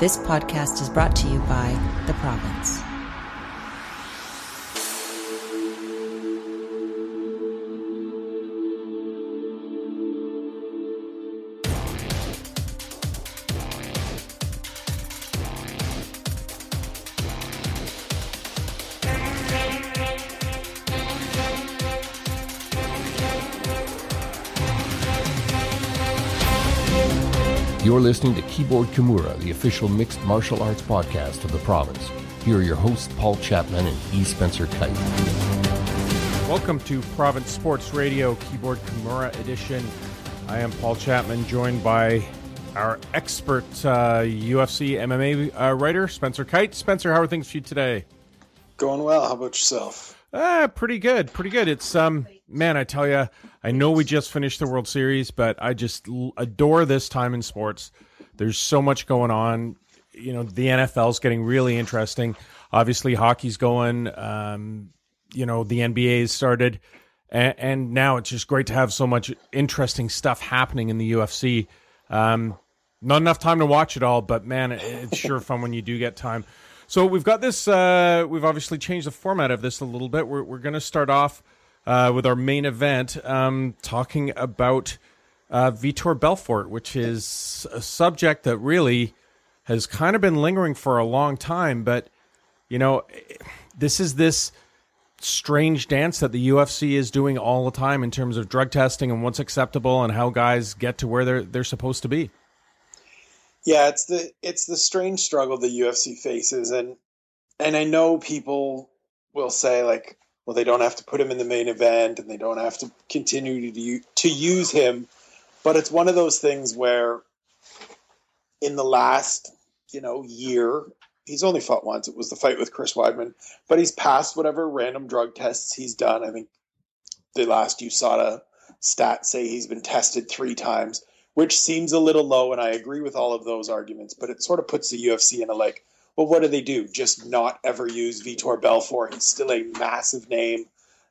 This podcast is brought to you by The Province. Listening to Keyboard Kimura, the official mixed martial arts podcast of the province. Here are your hosts, Paul Chapman and E. Spencer Kite. Welcome to Province Sports Radio, Keyboard Kimura edition. I am Paul Chapman, joined by our expert uh, UFC MMA uh, writer, Spencer Kite. Spencer, how are things for you today? Going well. How about yourself? Ah, pretty good, pretty good. It's um, man, I tell you, I know we just finished the World Series, but I just adore this time in sports. There's so much going on. You know, the NFL's getting really interesting. Obviously, hockey's going. Um, you know, the NBA's started, and, and now it's just great to have so much interesting stuff happening in the UFC. Um, not enough time to watch it all, but man, it's sure fun when you do get time. So we've got this. Uh, we've obviously changed the format of this a little bit. We're we're going to start off uh, with our main event, um, talking about uh, Vitor Belfort, which is a subject that really has kind of been lingering for a long time. But you know, this is this strange dance that the UFC is doing all the time in terms of drug testing and what's acceptable and how guys get to where they're they're supposed to be. Yeah, it's the it's the strange struggle the UFC faces, and and I know people will say like, well, they don't have to put him in the main event, and they don't have to continue to to use him, but it's one of those things where, in the last you know year, he's only fought once. It was the fight with Chris Weidman, but he's passed whatever random drug tests he's done. I think the last USADA stat say he's been tested three times which seems a little low, and I agree with all of those arguments, but it sort of puts the UFC in a like, well, what do they do? Just not ever use Vitor Belfort. He's still a massive name,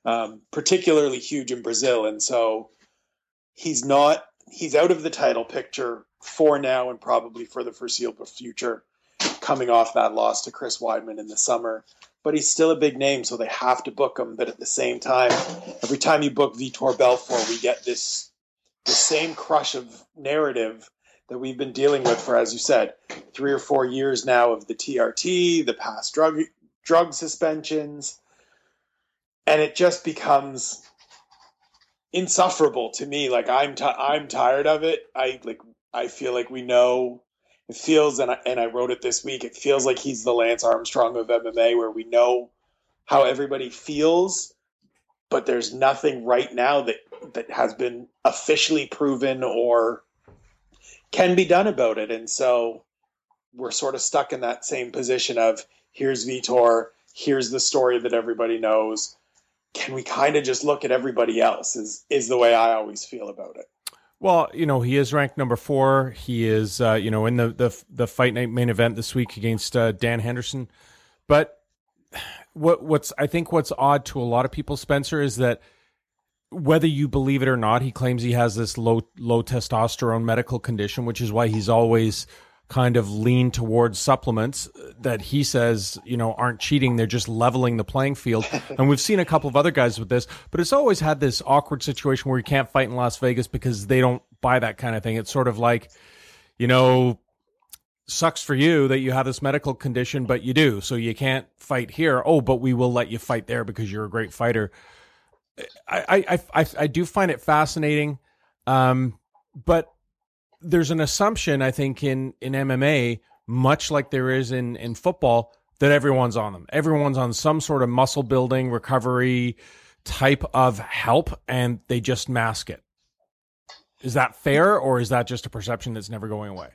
um, particularly huge in Brazil, and so he's not he's out of the title picture for now and probably for the foreseeable future, coming off that loss to Chris Weidman in the summer. But he's still a big name, so they have to book him. But at the same time, every time you book Vitor Belfort, we get this the same crush of narrative that we've been dealing with for, as you said, three or four years now of the TRT, the past drug drug suspensions, and it just becomes insufferable to me. Like I'm t- I'm tired of it. I like I feel like we know it feels, and I, and I wrote it this week. It feels like he's the Lance Armstrong of MMA, where we know how everybody feels, but there's nothing right now that that has been officially proven or can be done about it. And so we're sort of stuck in that same position of here's Vitor, here's the story that everybody knows. Can we kind of just look at everybody else? Is is the way I always feel about it. Well, you know, he is ranked number four. He is, uh, you know, in the, the the fight night main event this week against uh, Dan Henderson. But what what's I think what's odd to a lot of people, Spencer, is that whether you believe it or not, he claims he has this low low testosterone medical condition, which is why he's always kind of leaned towards supplements that he says, you know, aren't cheating. They're just leveling the playing field. and we've seen a couple of other guys with this, but it's always had this awkward situation where you can't fight in Las Vegas because they don't buy that kind of thing. It's sort of like, you know, sucks for you that you have this medical condition, but you do. So you can't fight here. Oh, but we will let you fight there because you're a great fighter. I, I, I, I do find it fascinating. Um, but there's an assumption, I think, in, in MMA, much like there is in, in football, that everyone's on them. Everyone's on some sort of muscle building recovery type of help and they just mask it. Is that fair or is that just a perception that's never going away?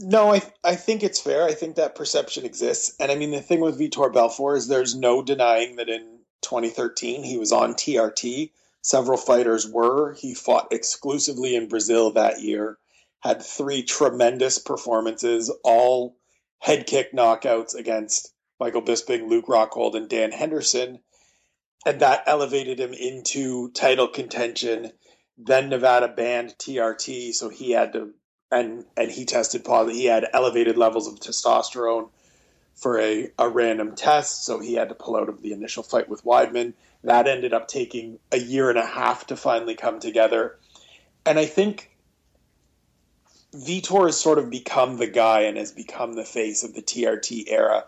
No, I I think it's fair. I think that perception exists. And I mean the thing with Vitor Belfort is there's no denying that in 2013 he was on TRT. Several fighters were. He fought exclusively in Brazil that year. Had three tremendous performances, all head kick knockouts against Michael Bisping, Luke Rockhold, and Dan Henderson. And that elevated him into title contention. Then Nevada banned TRT, so he had to and and he tested positive. He had elevated levels of testosterone for a, a random test, so he had to pull out of the initial fight with Weidman. That ended up taking a year and a half to finally come together. And I think Vitor has sort of become the guy and has become the face of the TRT era.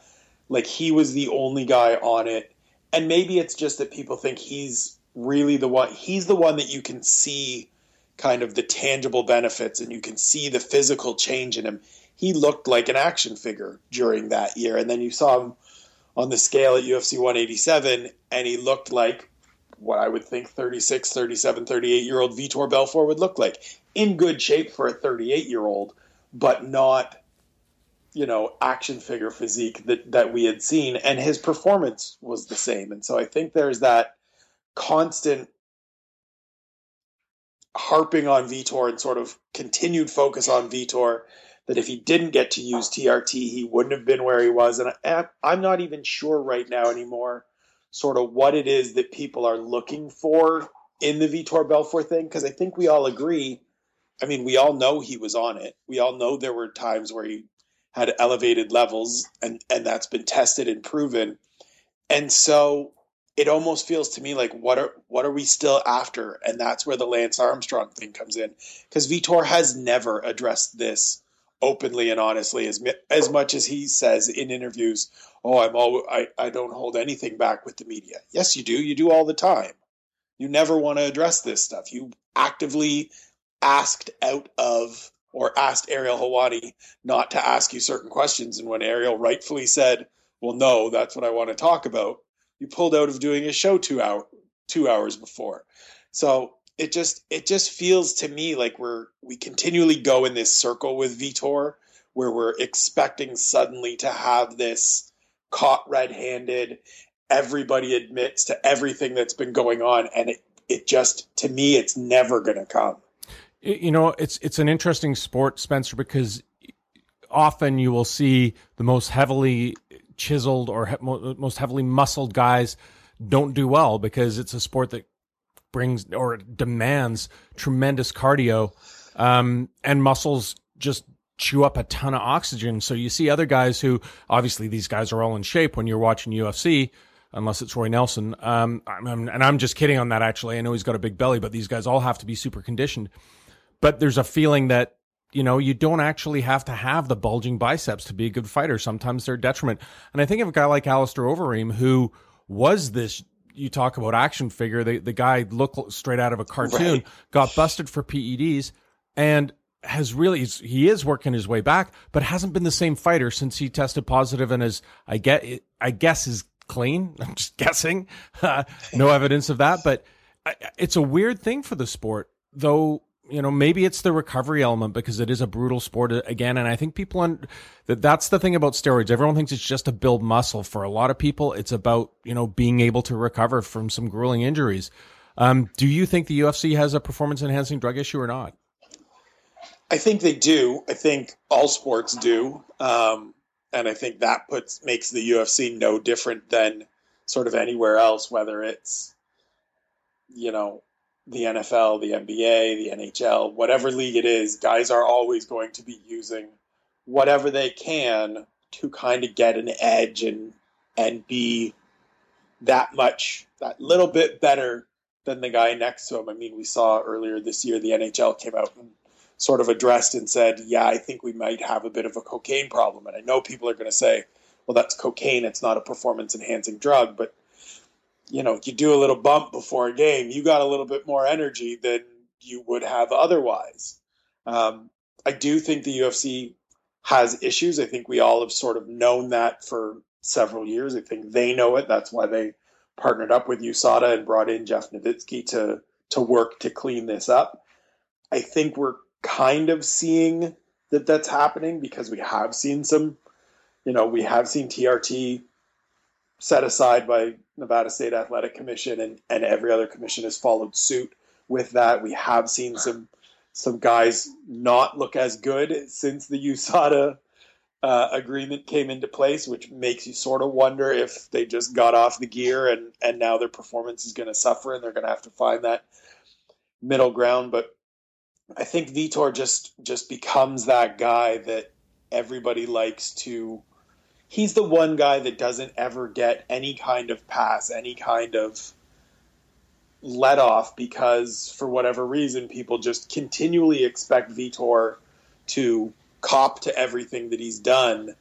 Like he was the only guy on it. And maybe it's just that people think he's really the one he's the one that you can see kind of the tangible benefits and you can see the physical change in him. He looked like an action figure during that year. And then you saw him on the scale at UFC 187 and he looked like what I would think 36, 37, 38 year old Vitor Belfort would look like. In good shape for a 38 year old, but not, you know, action figure physique that, that we had seen. And his performance was the same. And so I think there's that constant harping on Vitor and sort of continued focus on Vitor that if he didn't get to use TRT, he wouldn't have been where he was. And I, I'm not even sure right now anymore sort of what it is that people are looking for in the Vitor Belfort thing because I think we all agree. I mean, we all know he was on it. We all know there were times where he had elevated levels, and and that's been tested and proven. And so it almost feels to me like what are what are we still after? And that's where the Lance Armstrong thing comes in because Vitor has never addressed this openly and honestly as as much as he says in interviews oh i'm all I, I don't hold anything back with the media. Yes you do. You do all the time. You never want to address this stuff. You actively asked out of or asked ariel helwani not to ask you certain questions. And when ariel rightfully said well no that's what i want to talk about you pulled out of doing a show two hour two hours before. So it just it just feels to me like we're we continually go in this circle with Vitor where we're expecting suddenly to have this caught red-handed everybody admits to everything that's been going on and it it just to me it's never going to come you know it's it's an interesting sport spencer because often you will see the most heavily chiseled or he- most heavily muscled guys don't do well because it's a sport that brings or demands tremendous cardio, um, and muscles just chew up a ton of oxygen. So you see other guys who obviously these guys are all in shape when you're watching UFC, unless it's Roy Nelson. Um, and I'm just kidding on that. Actually, I know he's got a big belly, but these guys all have to be super conditioned. But there's a feeling that you know you don't actually have to have the bulging biceps to be a good fighter. Sometimes they're detriment. And I think of a guy like Alistair Overeem who was this you talk about action figure. The the guy looked straight out of a cartoon, right. got busted for PEDs, and has really he is working his way back, but hasn't been the same fighter since he tested positive and is I get I guess is clean. I'm just guessing, no evidence of that, but it's a weird thing for the sport, though you know, maybe it's the recovery element because it is a brutal sport uh, again. And I think people, un- that that's the thing about steroids. Everyone thinks it's just to build muscle. For a lot of people, it's about, you know, being able to recover from some grueling injuries. Um, do you think the UFC has a performance enhancing drug issue or not? I think they do. I think all sports do. Um, and I think that puts, makes the UFC no different than sort of anywhere else, whether it's, you know, the NFL, the NBA, the NHL, whatever league it is, guys are always going to be using whatever they can to kind of get an edge and and be that much that little bit better than the guy next to him. I mean, we saw earlier this year the NHL came out and sort of addressed and said, "Yeah, I think we might have a bit of a cocaine problem." And I know people are going to say, "Well, that's cocaine; it's not a performance enhancing drug." But you know, you do a little bump before a game, you got a little bit more energy than you would have otherwise. Um, I do think the UFC has issues. I think we all have sort of known that for several years. I think they know it. That's why they partnered up with USADA and brought in Jeff Novitzky to to work to clean this up. I think we're kind of seeing that that's happening because we have seen some, you know, we have seen TRT set aside by Nevada State Athletic Commission, and, and every other commission has followed suit with that. We have seen some some guys not look as good since the USADA uh, agreement came into place, which makes you sort of wonder if they just got off the gear and and now their performance is going to suffer, and they're going to have to find that middle ground. But I think Vitor just just becomes that guy that everybody likes to he's the one guy that doesn't ever get any kind of pass, any kind of let off because for whatever reason people just continually expect Vitor to cop to everything that he's done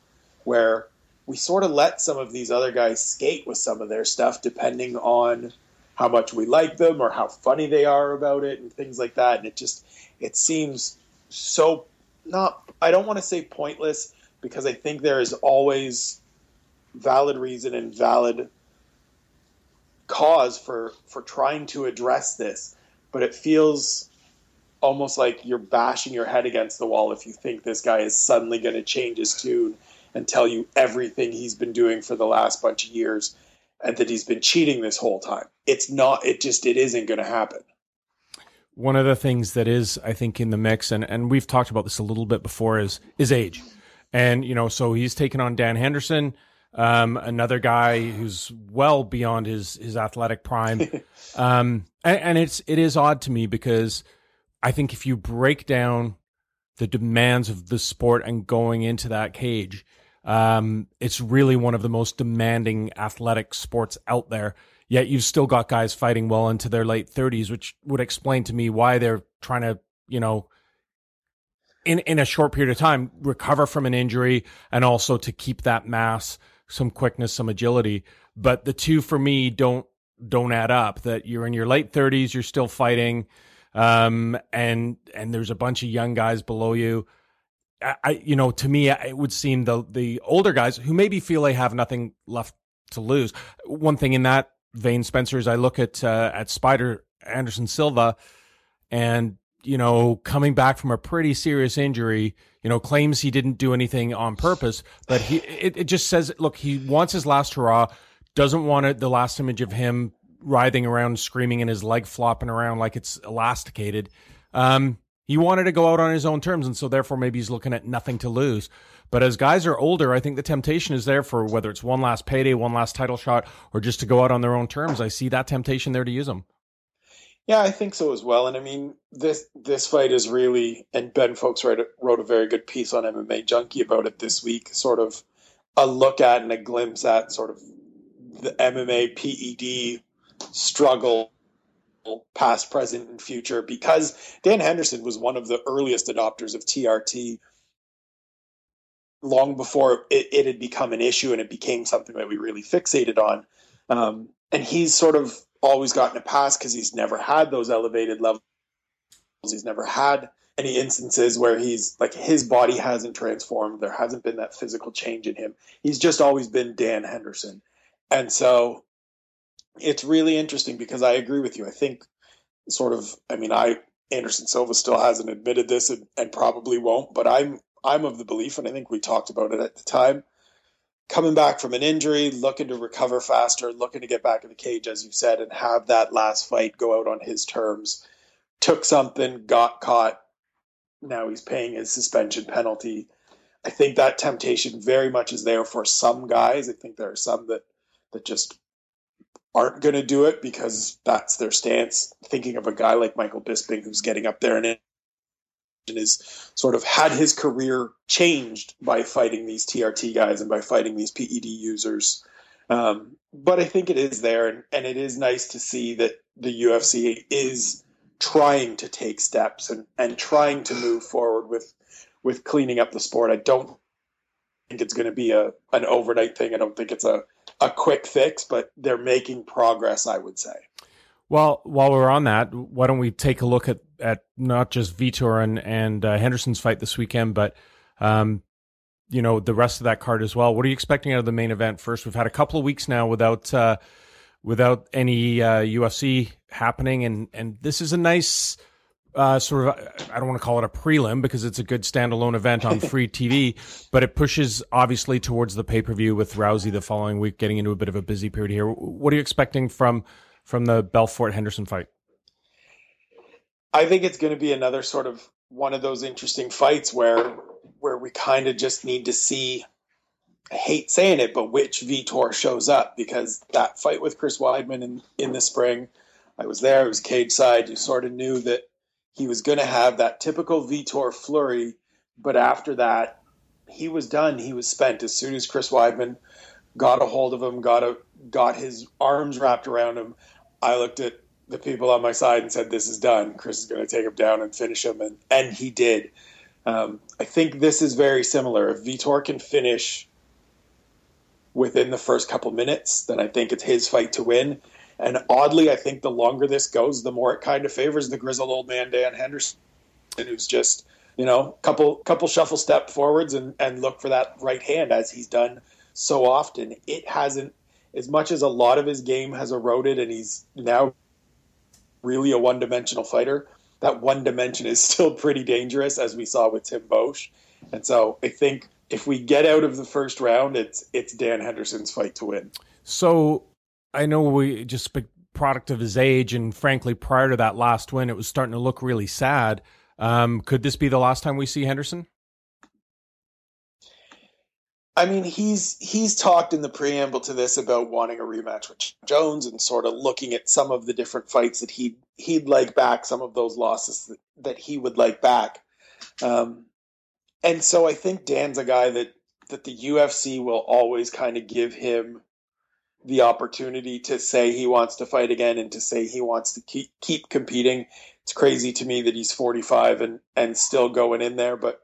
where we sort of let some of these other guys skate with some of their stuff depending on how much we like them or how funny they are about it and things like that. And it just it seems so not I don't want to say pointless because I think there is always valid reason and valid cause for for trying to address this, but it feels almost like you're bashing your head against the wall if you think this guy is suddenly going to change his tune and tell you everything he's been doing for the last bunch of years and that he's been cheating this whole time. It's not it just it isn't going to happen. One of the things that is I think in the mix and and we've talked about this a little bit before is is age. And you know, so he's taken on Dan Henderson um, another guy who's well beyond his his athletic prime. um, and, and it's it is odd to me because I think if you break down the demands of the sport and going into that cage, um, it's really one of the most demanding athletic sports out there. Yet you've still got guys fighting well into their late 30s, which would explain to me why they're trying to, you know, in in a short period of time recover from an injury and also to keep that mass some quickness, some agility. But the two for me don't don't add up. That you're in your late 30s, you're still fighting, um, and and there's a bunch of young guys below you. I, you know, to me, it would seem the the older guys who maybe feel they have nothing left to lose. One thing in that vein, Spencer, is I look at uh, at Spider Anderson Silva, and you know, coming back from a pretty serious injury, you know, claims he didn't do anything on purpose, but he, it, it just says, look, he wants his last hurrah, doesn't want it, the last image of him writhing around, screaming and his leg flopping around like it's elasticated. Um, he wanted to go out on his own terms, and so therefore maybe he's looking at nothing to lose. But as guys are older, I think the temptation is there for whether it's one last payday, one last title shot, or just to go out on their own terms. I see that temptation there to use them. Yeah, I think so as well. And I mean, this this fight is really, and Ben Fowlkes wrote, wrote a very good piece on MMA Junkie about it this week. Sort of a look at and a glimpse at sort of the MMA PED struggle, past, present, and future. Because Dan Henderson was one of the earliest adopters of TRT long before it, it had become an issue and it became something that we really fixated on. Um, and he's sort of always gotten a pass because he's never had those elevated levels. He's never had any instances where he's like his body hasn't transformed. There hasn't been that physical change in him. He's just always been Dan Henderson. And so it's really interesting because I agree with you. I think sort of, I mean, I, Anderson Silva still hasn't admitted this and, and probably won't, but I'm, I'm of the belief, and I think we talked about it at the time, coming back from an injury, looking to recover faster, looking to get back in the cage, as you said, and have that last fight go out on his terms. Took something, got caught. Now he's paying his suspension penalty. I think that temptation very much is there for some guys. I think there are some that that just aren't going to do it because that's their stance. Thinking of a guy like Michael Bisping who's getting up there and has sort of had his career changed by fighting these TRT guys and by fighting these PED users. Um, but I think it is there, and, and it is nice to see that the UFC is trying to take steps and, and trying to move forward with with cleaning up the sport. I don't think it's going to be a an overnight thing. I don't think it's a, a quick fix, but they're making progress, I would say. Well, while we're on that, why don't we take a look at, at not just Vitor and, and uh, Henderson's fight this weekend, but um, you know the rest of that card as well. What are you expecting out of the main event? First, we've had a couple of weeks now without uh, without any uh, UFC happening, and and this is a nice uh, sort of I don't want to call it a prelim because it's a good standalone event on free TV, but it pushes obviously towards the pay per view with Rousey the following week, getting into a bit of a busy period here. What are you expecting from from the Belfort Henderson fight? I think it's going to be another sort of one of those interesting fights where where we kind of just need to see I hate saying it, but which Vitor shows up because that fight with Chris Weidman in, in the spring, I was there, it was cage side. You sort of knew that he was going to have that typical Vitor flurry, but after that, he was done. He was spent as soon as Chris Weidman got a hold of him, got a got his arms wrapped around him. I looked at the people on my side and said, "This is done. Chris is going to take him down and finish him," and and he did. Um, I think this is very similar. If Vitor can finish within the first couple minutes, then I think it's his fight to win. And oddly, I think the longer this goes, the more it kind of favors the grizzled old man Dan Henderson, who's just you know couple couple shuffle step forwards and and look for that right hand as he's done so often. It hasn't as much as a lot of his game has eroded, and he's now really a one dimensional fighter. That one dimension is still pretty dangerous, as we saw with Tim Boetsch. And so I think if we get out of the first round, it's it's Dan Henderson's fight to win. So I know we just product of his age, and frankly, prior to that last win, it was starting to look really sad. Um, could this be the last time we see Henderson? I mean, he's he's talked in the preamble to this about wanting a rematch with Jones and sort of looking at some of the different fights that he he'd like back, some of those losses that, that he would like back. Um, and so I think Dan's a guy that that the UFC will always kind of give him the opportunity to say he wants to fight again and to say he wants to keep keep competing. It's crazy to me that he's 45 and and still going in there, but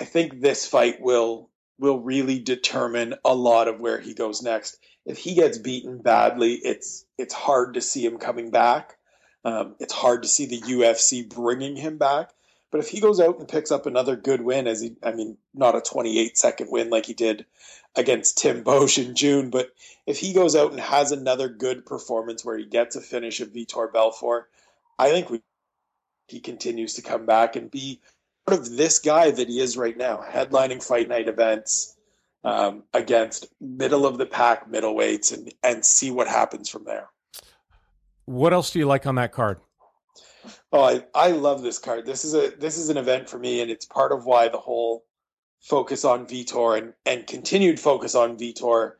I think this fight will will really determine a lot of where he goes next. If he gets beaten badly, it's it's hard to see him coming back. Um, it's hard to see the UFC bringing him back. But if he goes out and picks up another good win, as he, I mean, not a 28 second win like he did against Tim Boetsch in June, but if he goes out and has another good performance where he gets a finish of Vitor Belfort, I think we, he continues to come back and be of this guy that he is right now, headlining fight night events um, against middle of the pack middleweights, and and see what happens from there. What else do you like on that card? Oh, I, I love this card. This is a this is an event for me, and it's part of why the whole focus on Vitor and, and continued focus on Vitor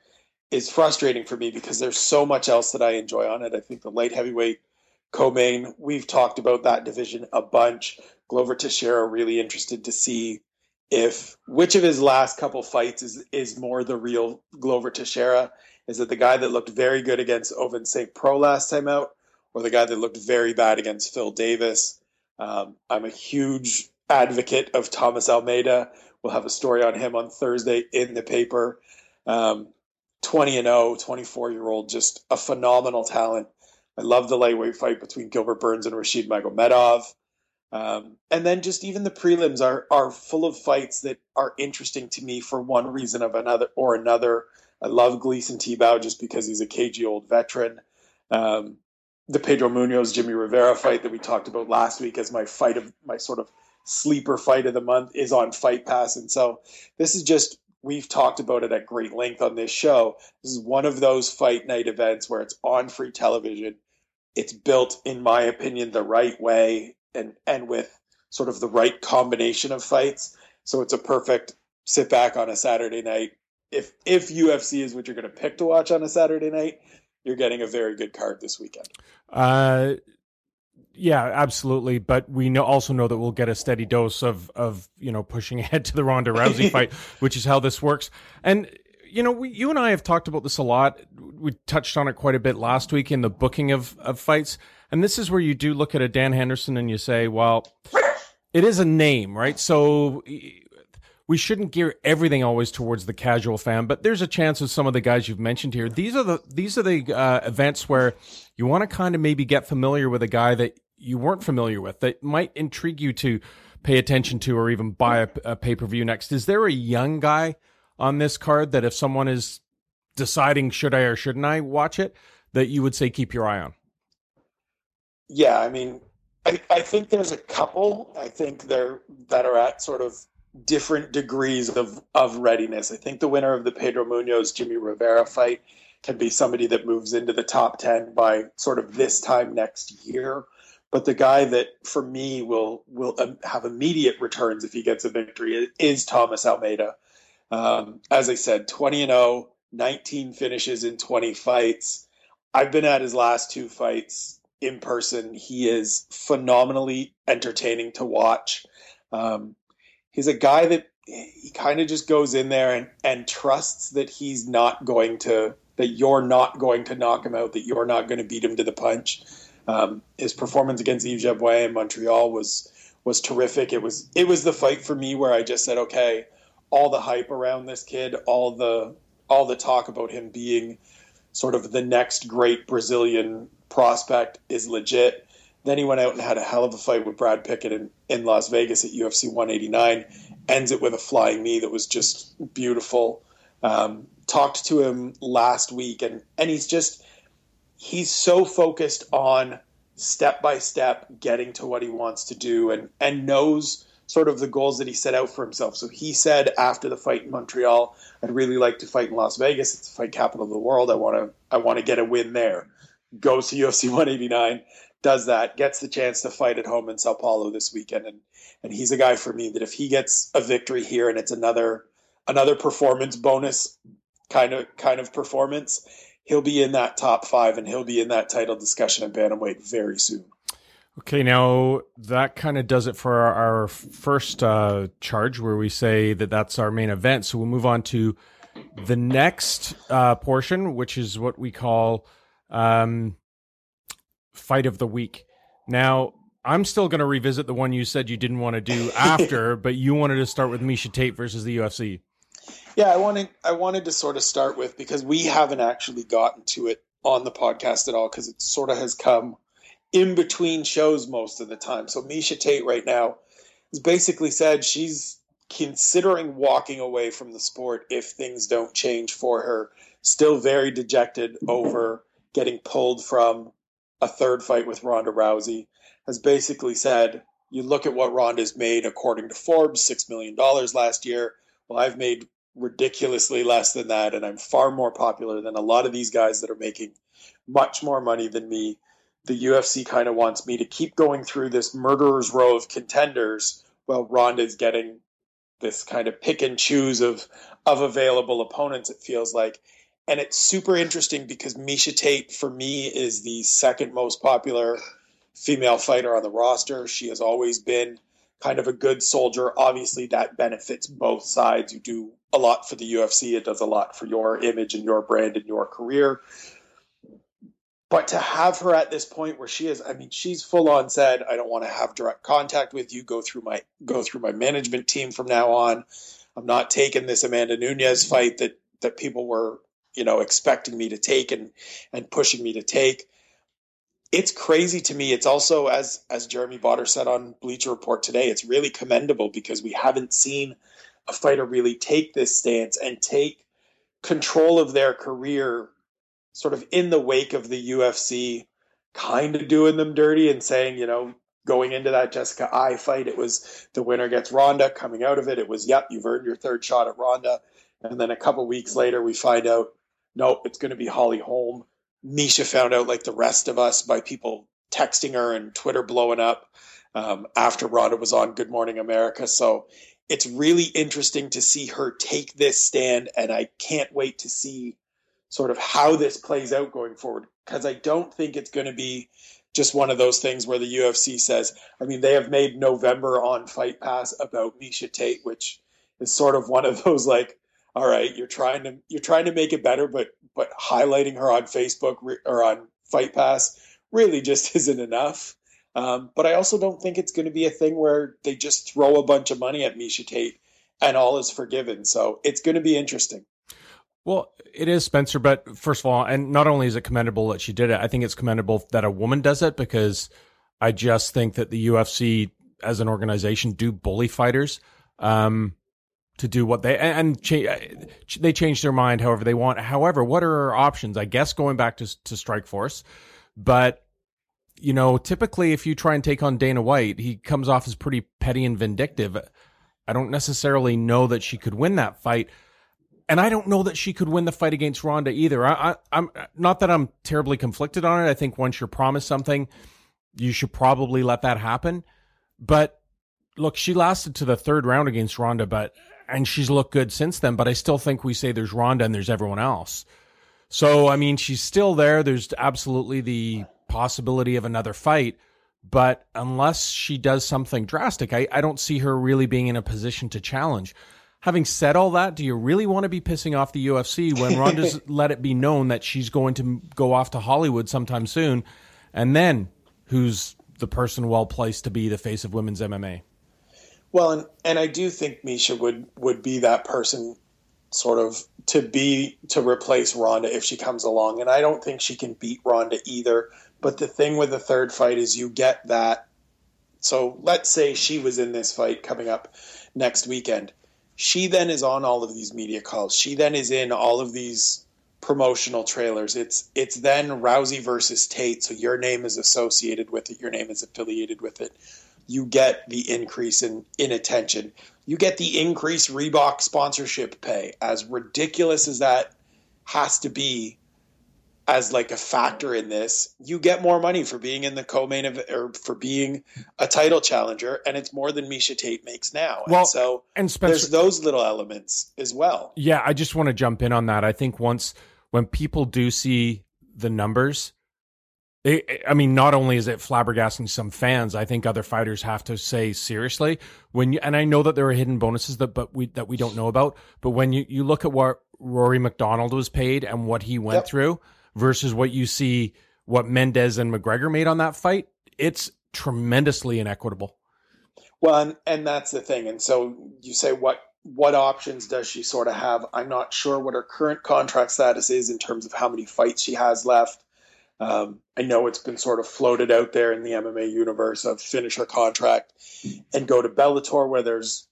is frustrating for me because there's so much else that I enjoy on it. I think the light heavyweight co-main, we've talked about that division a bunch. Glover Teixeira really interested to see if which of his last couple fights is is more the real Glover Teixeira. Is it the guy that looked very good against Ovince St. Preux last time out, or the guy that looked very bad against Phil Davis? Um, I'm a huge advocate of Thomas Almeida. We'll have a story on him on Thursday in the paper. Um, 20 and 0, 24 year old, just a phenomenal talent. I love the lightweight fight between Gilbert Burns and Rashid Magomedov. Um, and then just even the prelims are are full of fights that are interesting to me for one reason of another or another. I love Gleison Tibau just because he's a cagey old veteran. Um, the Pedro Munhoz Jimmy Rivera fight that we talked about last week as my fight of my sort of sleeper fight of the month is on Fight Pass, and so this is just we've talked about it at great length on this show. This is one of those fight night events where it's on free television. It's built, in my opinion, the right way and and with sort of the right combination of fights. So it's a perfect sit back on a Saturday night. If if UFC is what you're going to pick to watch on a Saturday night, you're getting a very good card this weekend. Uh, yeah, absolutely. But we know also know that we'll get a steady dose of of you know pushing ahead to the Ronda Rousey fight, which is how this works. And you know, we, you and I have talked about this a lot. We touched on it quite a bit last week in the booking of of fights. And this is where you do look at a Dan Henderson and you say, well, it is a name, right? So we shouldn't gear everything always towards the casual fan, but there's a chance of some of the guys you've mentioned here. These are the these are the uh, events where you want to kind of maybe get familiar with a guy that you weren't familiar with that might intrigue you to pay attention to or even buy a, a pay per view next. Is there a young guy on this card that if someone is deciding should I or shouldn't I watch it, that you would say keep your eye on? Yeah, I mean, I, I think there's a couple. I think they're that are at sort of different degrees of of readiness. I think the winner of the Pedro Munhoz Jimmy Rivera fight can be somebody that moves into the top ten by sort of this time next year. But the guy that for me will will um, have immediate returns if he gets a victory is Thomas Almeida. Um, as I said, 20 and 0, 19 finishes in 20 fights. I've been at his last two fights in person. He is phenomenally entertaining to watch. Um, he's a guy that he kind of just goes in there and, and trusts that he's not going to that you're not going to knock him out, that you're not going to beat him to the punch. Um, his performance against Yves Jabouin in Montreal was was terrific. It was it was the fight for me where I just said, okay, all the hype around this kid, all the all the talk about him being sort of the next great Brazilian prospect is legit. Then he went out and had a hell of a fight with Brad Pickett in, in Las Vegas at UFC 189. Ends it with a flying knee that was just beautiful. Um, talked to him last week, and and he's just he's so focused on step by step getting to what he wants to do, and and knows sort of the goals that he set out for himself. So he said after the fight in Montreal, I'd really like to fight in Las Vegas. It's the fight capital of the world. I want to I want to get a win there. Goes to UFC 189, does that, gets the chance to fight at home in Sao Paulo this weekend, and and he's a guy for me that if he gets a victory here and it's another another performance bonus kind of kind of performance, he'll be in that top five and he'll be in that title discussion at bantamweight very soon. Okay, now that kind of does it for our, our first uh, charge, where we say that that's our main event. So we'll move on to the next uh, portion, which is what we call um, fight of the week. Now, I'm still going to revisit the one you said you didn't want to do after, but you wanted to start with Miesha Tate versus the UFC. Yeah, I wanted I wanted to sort of start with because we haven't actually gotten to it on the podcast at all because it sort of has come in between shows most of the time. So Miesha Tate right now has basically said she's considering walking away from the sport if things don't change for her. Still very dejected over getting pulled from a third fight with Ronda Rousey. Has basically said, you look at what Ronda's made according to Forbes, $6 million last year. Well, I've made ridiculously less than that, and I'm far more popular than a lot of these guys that are making much more money than me. The UFC kind of wants me to keep going through this murderer's row of contenders while Ronda's getting this kind of pick and choose of of available opponents. It feels like, and it's super interesting because Miesha Tate for me is the second most popular female fighter on the roster. She has always been kind of a good soldier. Obviously, that benefits both sides. You do a lot for the UFC, it does a lot for your image and your brand and your career. But to have her at this point where she is, I mean, she's full on said, I don't want to have direct contact with you. Go through my go through my management team from now on. I'm not taking this Amanda Nunes fight that that people were, you know, expecting me to take and and pushing me to take it's crazy to me. It's also as as Jeremy Botter said on Bleacher Report today. It's really commendable because we haven't seen a fighter really take this stance and take control of their career, sort of in the wake of the UFC, kind of doing them dirty and saying, you know, going into that Jessica Eye fight, it was the winner gets Ronda. Coming out of it, it was, yep, you've earned your third shot at Ronda. And then a couple weeks later, we find out, nope, it's going to be Holly Holm Miesha found out like the rest of us by people texting her and Twitter blowing up um, after Ronda was on Good Morning America. So it's really interesting to see her take this stand, and I can't wait to see sort of how this plays out going forward because I don't think it's going to be just one of those things where the UFC says, I mean, they have made November on Fight Pass about Miesha Tate, which is sort of one of those like all right, you're trying to you're trying to make it better, but but highlighting her on Facebook or on Fight Pass really just isn't enough. Um, but I also don't think it's going to be a thing where they just throw a bunch of money at Miesha Tate and all is forgiven. So it's going to be interesting. Well, it is Spencer, but first of all, and not only is it commendable that she did it, I think it's commendable that a woman does it because I just think that the UFC as an organization do bully fighters. Um, to do what they and cha- uh, they change their mind however they want. However, what are our options? I guess going back to to Strikeforce, but you know, typically if you try and take on Dana White, he comes off as pretty petty and vindictive. I don't necessarily know that she could win that fight. And I don't know that she could win the fight against Ronda either. I, am not that I'm terribly conflicted on it. I think once you're promised something, you should probably let that happen. But look, she lasted to the third round against Ronda, but and she's looked good since then. But I still think we say there's Ronda and there's everyone else. So I mean, she's still there. There's absolutely the possibility of another fight. But unless she does something drastic, I, I don't see her really being in a position to challenge. Having said all that, do you really want to be pissing off the UFC when Ronda's let it be known that she's going to go off to Hollywood sometime soon? And then who's the person well placed to be the face of women's MMA? Well, and, and I do think Miesha would would be that person sort of to be to replace Ronda if she comes along. And I don't think she can beat Ronda either. But the thing with the third fight is you get that. So let's say she was in this fight coming up next weekend. She then is on all of these media calls. She then is in all of these promotional trailers. It's it's then Rousey versus Tate, so your name is associated with it. Your name is affiliated with it. You get the increase in in attention. You get the increased Reebok sponsorship pay. As ridiculous as that has to be, as like a factor in this, you get more money for being in the co-main of or for being a title challenger, and it's more than Miesha Tate makes now. Well, and so and Spencer, there's those little elements as well. Yeah, I just want to jump in on that. I think once when people do see the numbers, it, I mean, not only is it flabbergasting some fans, I think other fighters have to say seriously when you, and I know that there are hidden bonuses that but we that we don't know about. But when you you look at what Rory MacDonald was paid and what he went Yep. through versus what you see what Mendes and McGregor made on that fight, it's tremendously inequitable. Well, and, and that's the thing. And so you say, what what options does she sort of have? I'm not sure what her current contract status is in terms of how many fights she has left. Um, I know it's been sort of floated out there in the MMA universe of finish her contract and go to Bellator, where there's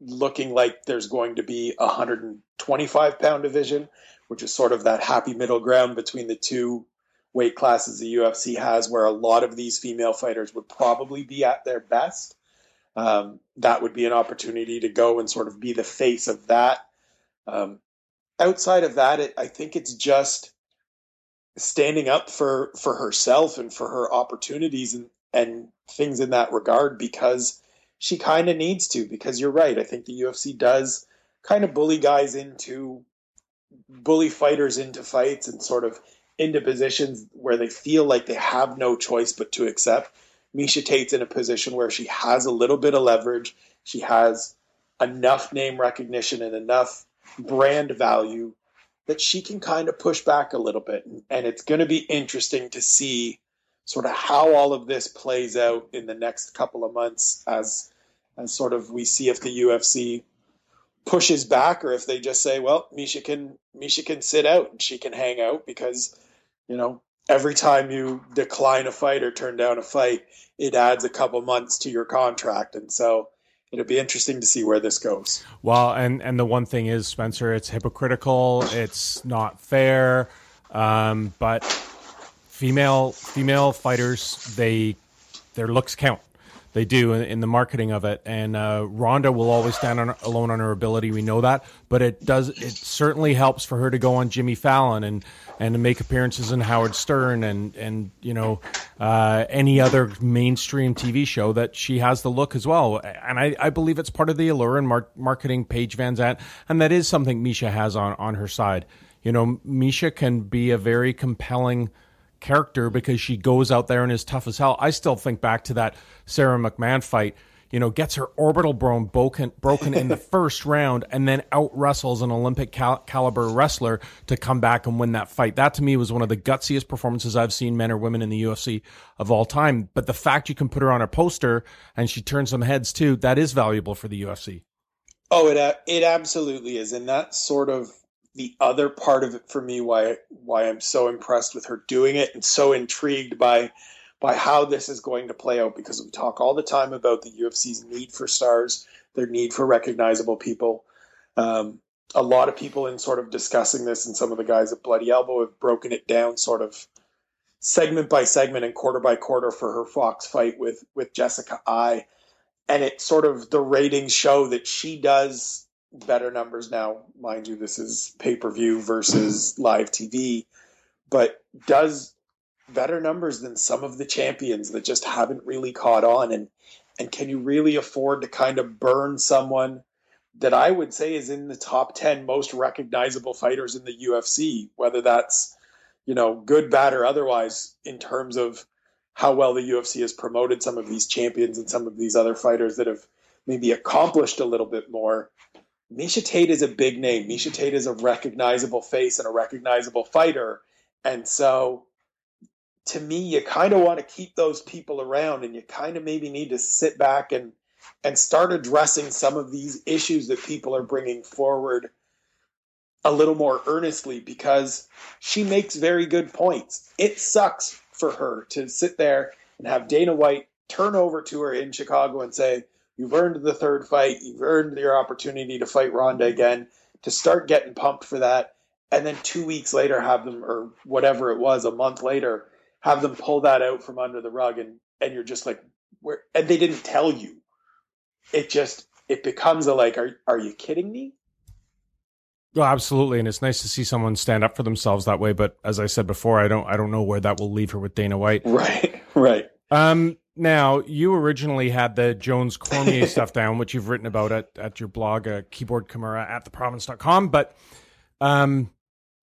looking like there's going to be a 125 pound division, which is sort of that happy middle ground between the two weight classes the UFC has, where a lot of these female fighters would probably be at their best. Um, that would be an opportunity to go and sort of be the face of that. Um, outside of that, it, I think it's just standing up for for herself and for her opportunities and and things in that regard because she kind of needs to because you're right. I think the UFC does kind of bully guys into bully fighters into fights and sort of into positions where they feel like they have no choice but to accept. Miesha Tate's in a position where she has a little bit of leverage. She has enough name recognition and enough brand value that she can kind of push back a little bit. And it's going to be interesting to see sort of how all of this plays out in the next couple of months as as sort of we see if the UFC pushes back or if they just say, well, Miesha can Miesha can sit out and she can hang out because, you know, every time you decline a fight or turn down a fight, it adds a couple months to your contract. And so it'll be interesting to see where this goes. Well, and and the one thing is, Spencer, it's hypocritical. It's not fair. Um, but female female fighters, they their looks count. They do in, in the marketing of it, and uh, Ronda will always stand on, alone on her ability. We know that, but it does. It certainly helps for her to go on Jimmy Fallon and and to make appearances in Howard Stern and and you know uh, any other mainstream TV show that she has the look as well. And I, I believe it's part of the allure and mar- marketing. Paige VanZant, and that is something Miesha has on on her side. You know, Miesha can be a very compelling character because she goes out there and is tough as hell. I still think back to that Sara McMann fight. You know, gets her orbital bone broken, broken in the first round, and then out wrestles an Olympic cal- caliber wrestler to come back and win that fight. That to me was one of the gutsiest performances I've seen, men or women, in the UFC of all time. But the fact you can put her on a poster and she turns some heads too, that is valuable for the UFC. Oh, it a- it absolutely is, and that sort of the other part of it for me. Why why I'm so impressed with her doing it and so intrigued by by how this is going to play out because we talk all the time about the UFC's need for stars, their need for recognizable people. Um, a lot of people in sort of discussing this, and some of the guys at Bloody Elbow have broken it down sort of segment by segment and quarter by quarter for her Fox fight with with Jessica Eye, and it sort of the ratings show that she does better numbers now. Mind you, this is pay per view versus live TV, but does better numbers than some of the champions that just haven't really caught on. And and can you really afford to kind of burn someone that I would say is in the top ten most recognizable fighters in the UFC? Whether that's you know, good, bad, or otherwise, in terms of how well the UFC has promoted some of these champions and some of these other fighters that have maybe accomplished a little bit more. Miesha Tate is a big name. Miesha Tate is a recognizable face and a recognizable fighter. And so to me, you kind of want to keep those people around and you kind of maybe need to sit back and and start addressing some of these issues that people are bringing forward a little more earnestly because she makes very good points. It sucks for her to sit there and have Dana White turn over to her in Chicago and say, You've earned the third fight, you've earned your opportunity to fight Ronda again, to start getting pumped for that. And then two weeks later, have them, or whatever it was, a month later, have them pull that out from under the rug. And, and you're just like, where, and they didn't tell you. It just, it becomes a like, are, are you kidding me? Well, absolutely, and it's nice to see someone stand up for themselves that way. But as I said before, I don't, I don't know where that will leave her with Dana White. Right, right. Um, now you originally had the Jones Cormier stuff down, which you've written about at, at your blog, uh, Keyboard Kimura at theprovince.com. But, um,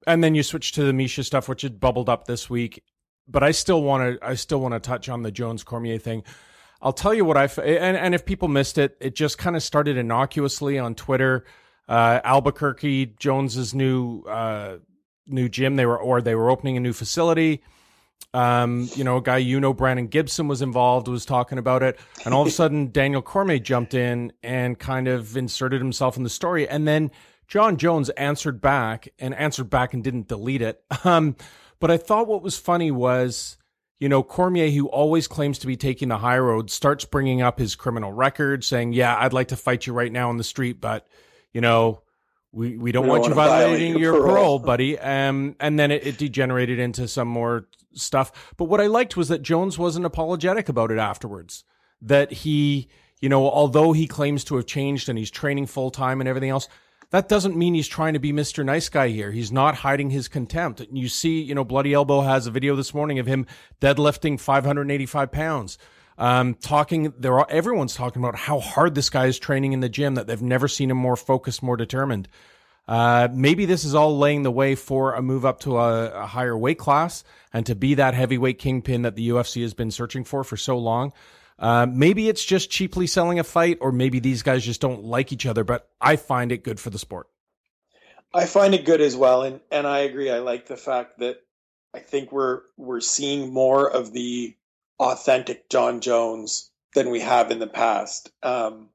and then you switched to the Miesha stuff, which had bubbled up this week. But I still want to, I still want to touch on the Jones Cormier thing. I'll tell you what I, and, and if people missed it, it just kind of started innocuously on Twitter uh, Albuquerque Jones's new uh, new gym. They were or they were opening a new facility. Um, you know, a guy you know, Brandon Gibson was involved, was talking about it, and all of a sudden Daniel Cormier jumped in and kind of inserted himself in the story, and then Jon Jones answered back and answered back and didn't delete it. Um, but I thought what was funny was you know, Cormier, who always claims to be taking the high road, starts bringing up his criminal record, saying, Yeah, I'd like to fight you right now on the street, but you know, we, we don't we want don't you violating your parole. parole, buddy. Um, and then it, it degenerated into some more stuff. But what I liked was that Jones wasn't apologetic about it afterwards. That he, you know, although he claims to have changed and he's training full time and everything else, that doesn't mean he's trying to be Mr. Nice Guy here. He's not hiding his contempt. And you see, you know, Bloody Elbow has a video this morning of him deadlifting 585 pounds um, talking there are everyone's talking about how hard this guy is training in the gym that they've never seen him more focused more determined uh, maybe this is all laying the way for a move up to a, a, higher weight class and to be that heavyweight kingpin that the UFC has been searching for for so long. Uh, maybe it's just cheaply selling a fight, or maybe these guys just don't like each other. But I find it good for the sport. I find it good as well, and and I agree. I like the fact that I think we're we're seeing more of the authentic Jon Jones than we have in the past. Um,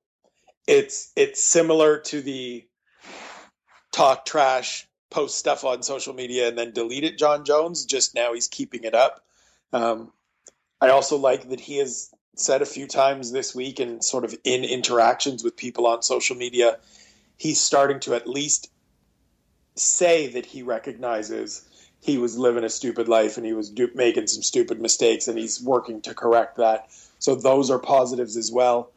it's it's similar to the talk trash, post stuff on social media, and then delete it. Jon Jones. Just now, he's keeping it up. Um, I also like that he has said a few times this week, and sort of in interactions with people on social media, he's starting to at least say that he recognizes he was living a stupid life and he was do- making some stupid mistakes and he's working to correct that. So those are positives as well.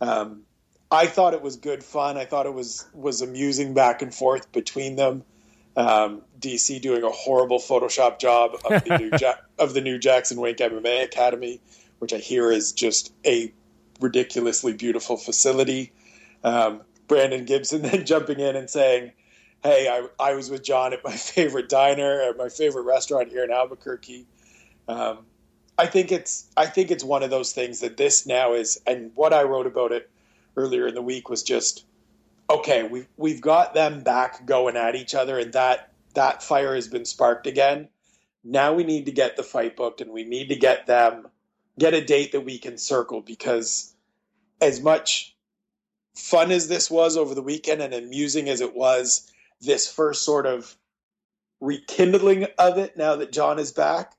Um, I thought it was good fun. I thought it was was amusing back and forth between them. Um, DC doing a horrible Photoshop job of the new ja- of the new Jackson Wink MMA Academy, which I hear is just a ridiculously beautiful facility. Um, Brandon Gibson then jumping in and saying, hey, I, I was with Jon at my favorite diner at my favorite restaurant here in Albuquerque. Um, I think it's I think it's one of those things that this now is, and what I wrote about it earlier in the week was just okay. We've we've got them back going at each other, and that that fire has been sparked again. Now we need to get the fight booked, and we need to get them get a date that we can circle because as much fun as this was over the weekend and amusing as it was this first sort of rekindling of it now that Jon is back.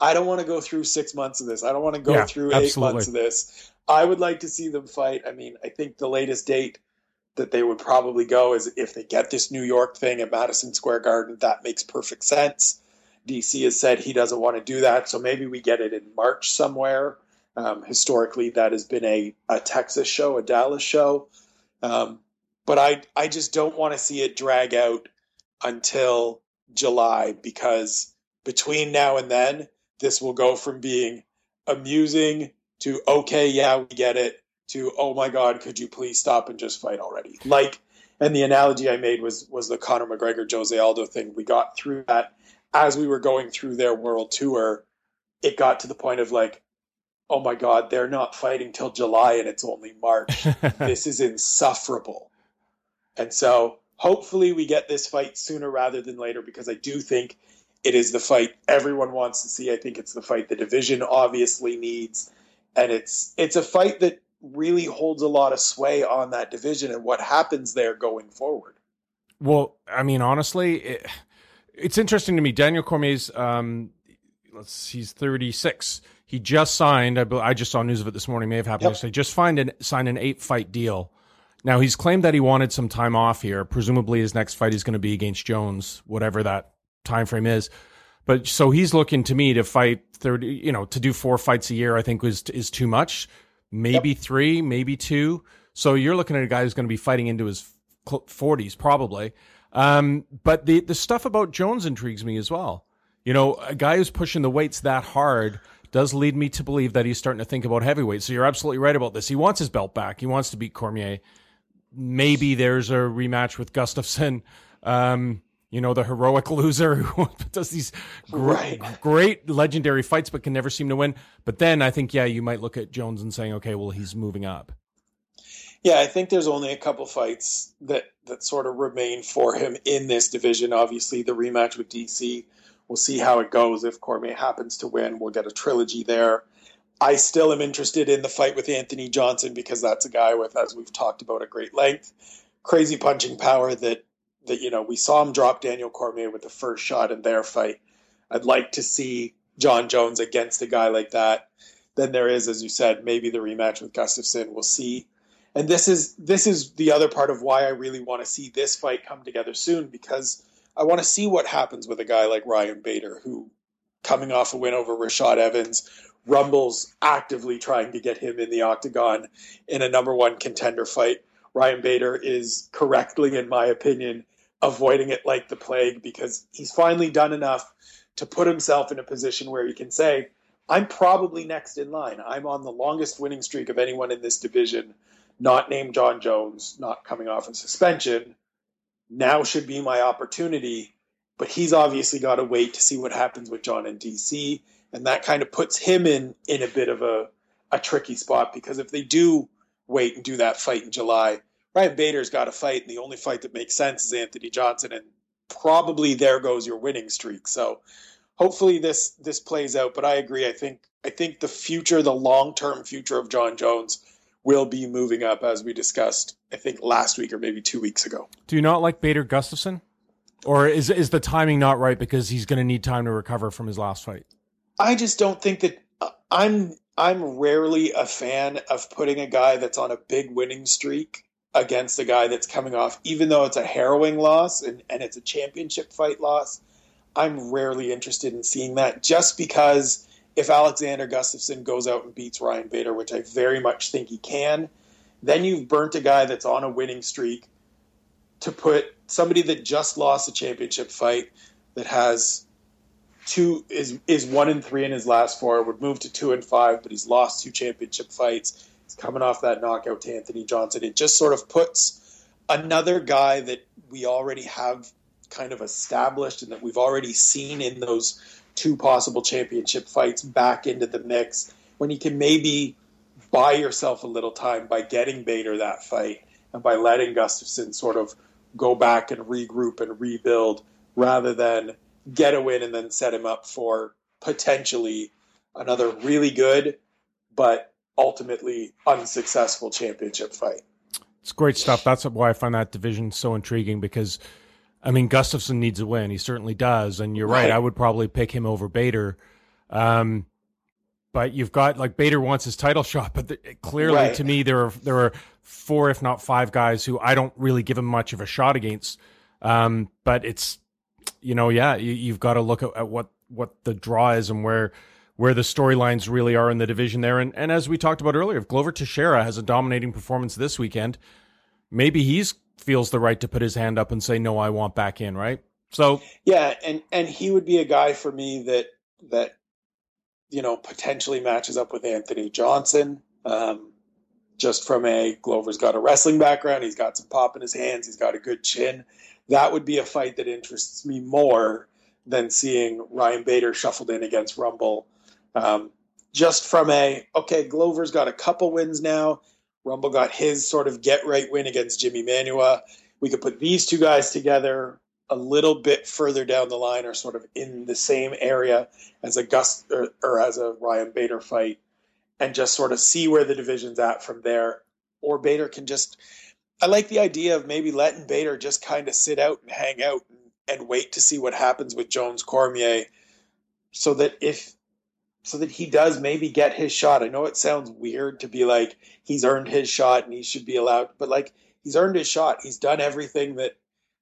I don't want to go through six months of this. I don't want to go yeah, through absolutely. eight months of this. I would like to see them fight. I mean, I think the latest date that they would probably go is if they get this New York thing at Madison Square Garden. That makes perfect sense. DC has said he doesn't want to do that, so maybe we get it in March somewhere. Um, historically, that has been a, a Texas show, a Dallas show. Um, but I I just don't want to see it drag out until July because between now and then this will go from being amusing to okay, yeah, we get it to oh my god, could you please stop and just fight already? Like and the analogy I made was was the Conor McGregor Jose Aldo thing. We got through that as we were going through their world tour, it got to the point of like, oh my God, they're not fighting till July and it's only March. this is insufferable. And so hopefully we get this fight sooner rather than later because I do think it is the fight everyone wants to see. I think it's the fight the division obviously needs. And it's it's a fight that really holds a lot of sway on that division and what happens there going forward. Well, I mean, honestly, it, it's interesting to me. Daniel Cormier's, um, let's he's 36. He just signed. I, I just saw news of it this morning. May have happened yep. yesterday. Just find an, signed an eight fight deal. Now he's claimed that he wanted some time off here. Presumably, his next fight is going to be against Jones, whatever that time frame is. But so he's looking to me to fight thirty. You know, to do four fights a year. I think was is too much. Maybe yep. three, maybe two. So you're looking at a guy who's going to be fighting into his 40s probably. Um, but the the stuff about Jones intrigues me as well. You know, a guy who's pushing the weights that hard does lead me to believe that he's starting to think about heavyweight. So you're absolutely right about this. He wants his belt back. He wants to beat Cormier. Maybe there's a rematch with Gustafsson. Um, you know, the heroic loser who does these great, right. great legendary fights but can never seem to win. But then I think, yeah, you might look at Jones and saying, okay, well, he's moving up. Yeah, I think there's only a couple fights that that sort of remain for him in this division. Obviously, the rematch with DC. We'll see how it goes. If Cormier happens to win, we'll get a trilogy there. I still am interested in the fight with Anthony Johnson because that's a guy with, as we've talked about at great length, crazy punching power that that you know we saw him drop Daniel Cormier with the first shot in their fight. I'd like to see Jon Jones against a guy like that. Then there is, as you said, maybe the rematch with Gustafsson. We'll see and this is this is the other part of why I really want to see this fight come together soon because I want to see what happens with a guy like Ryan Bader who coming off a win over Rashad Evans rumbles actively trying to get him in the octagon in a number one contender fight. Ryan Bader is correctly in my opinion avoiding it like the plague because he's finally done enough to put himself in a position where he can say I'm probably next in line. I'm on the longest winning streak of anyone in this division not named Jon Jones, not coming off a suspension, now should be my opportunity. But he's obviously got to wait to see what happens with Jon in DC, and that kind of puts him in in a bit of a a tricky spot because if they do wait and do that fight in July, Ryan Bader's got to fight, and the only fight that makes sense is Anthony Johnson, and probably there goes your winning streak. So hopefully this this plays out. But I agree. I think I think the future, the long term future of Jon Jones will be moving up as we discussed, I think last week or maybe two weeks ago. Do you not like Bader Gustafsson? Or is is the timing not right because he's going to need time to recover from his last fight? I just don't think that uh, I'm I'm rarely a fan of putting a guy that's on a big winning streak against a guy that's coming off, even though it's a harrowing loss and, and it's a championship fight loss. I'm rarely interested in seeing that just because if Alexander Gustafsson goes out and beats Ryan Bader, which I very much think he can, then you've burnt a guy that's on a winning streak to put somebody that just lost a championship fight that has two is is one and three in his last four would move to two and five, but he's lost two championship fights. He's coming off that knockout to Anthony Johnson. It just sort of puts another guy that we already have kind of established and that we've already seen in those two possible championship fights back into the mix when you can maybe buy yourself a little time by getting Bader that fight and by letting Gustafsson sort of go back and regroup and rebuild rather than get a win and then set him up for potentially another really good but ultimately unsuccessful championship fight. It's great stuff. That's why I find that division so intriguing because I mean, Gustafsson needs a win. He certainly does. And you're right. right I would probably pick him over Bader. Um, but you've got like Bader wants his title shot, but the, clearly right. to me there are there are four, if not five, guys who I don't really give him much of a shot against. Um, but it's you know, yeah, you, have got to look at, at, what what the draw is and where where the storylines really are in the division there. And and as we talked about earlier, if Glover Teixeira has a dominating performance this weekend, maybe he's feels the right to put his hand up and say, "No, I want back in." Right. So yeah, and and he would be a guy for me that that you know potentially matches up with Anthony Johnson. Um, just from a Glover's got a wrestling background, he's got some pop in his hands, he's got a good chin. That would be a fight that interests me more than seeing Ryan Bader shuffled in against Rumble. Um, just from a okay, Glover's got a couple wins now. Rumble got his sort of get right win against Jimmy Manuwa. We could put these two guys together a little bit further down the line, or sort of in the same area as a Gus or, or as a Ryan Bader fight, and just sort of see where the division's at from there. Or Bader can just. I like the idea of maybe letting Bader just kind of sit out and hang out and, and wait to see what happens with Jones Cormier, so that if so that he does maybe get his shot. I know it sounds weird to be like he's earned his shot and he should be allowed, but like he's earned his shot. He's done everything that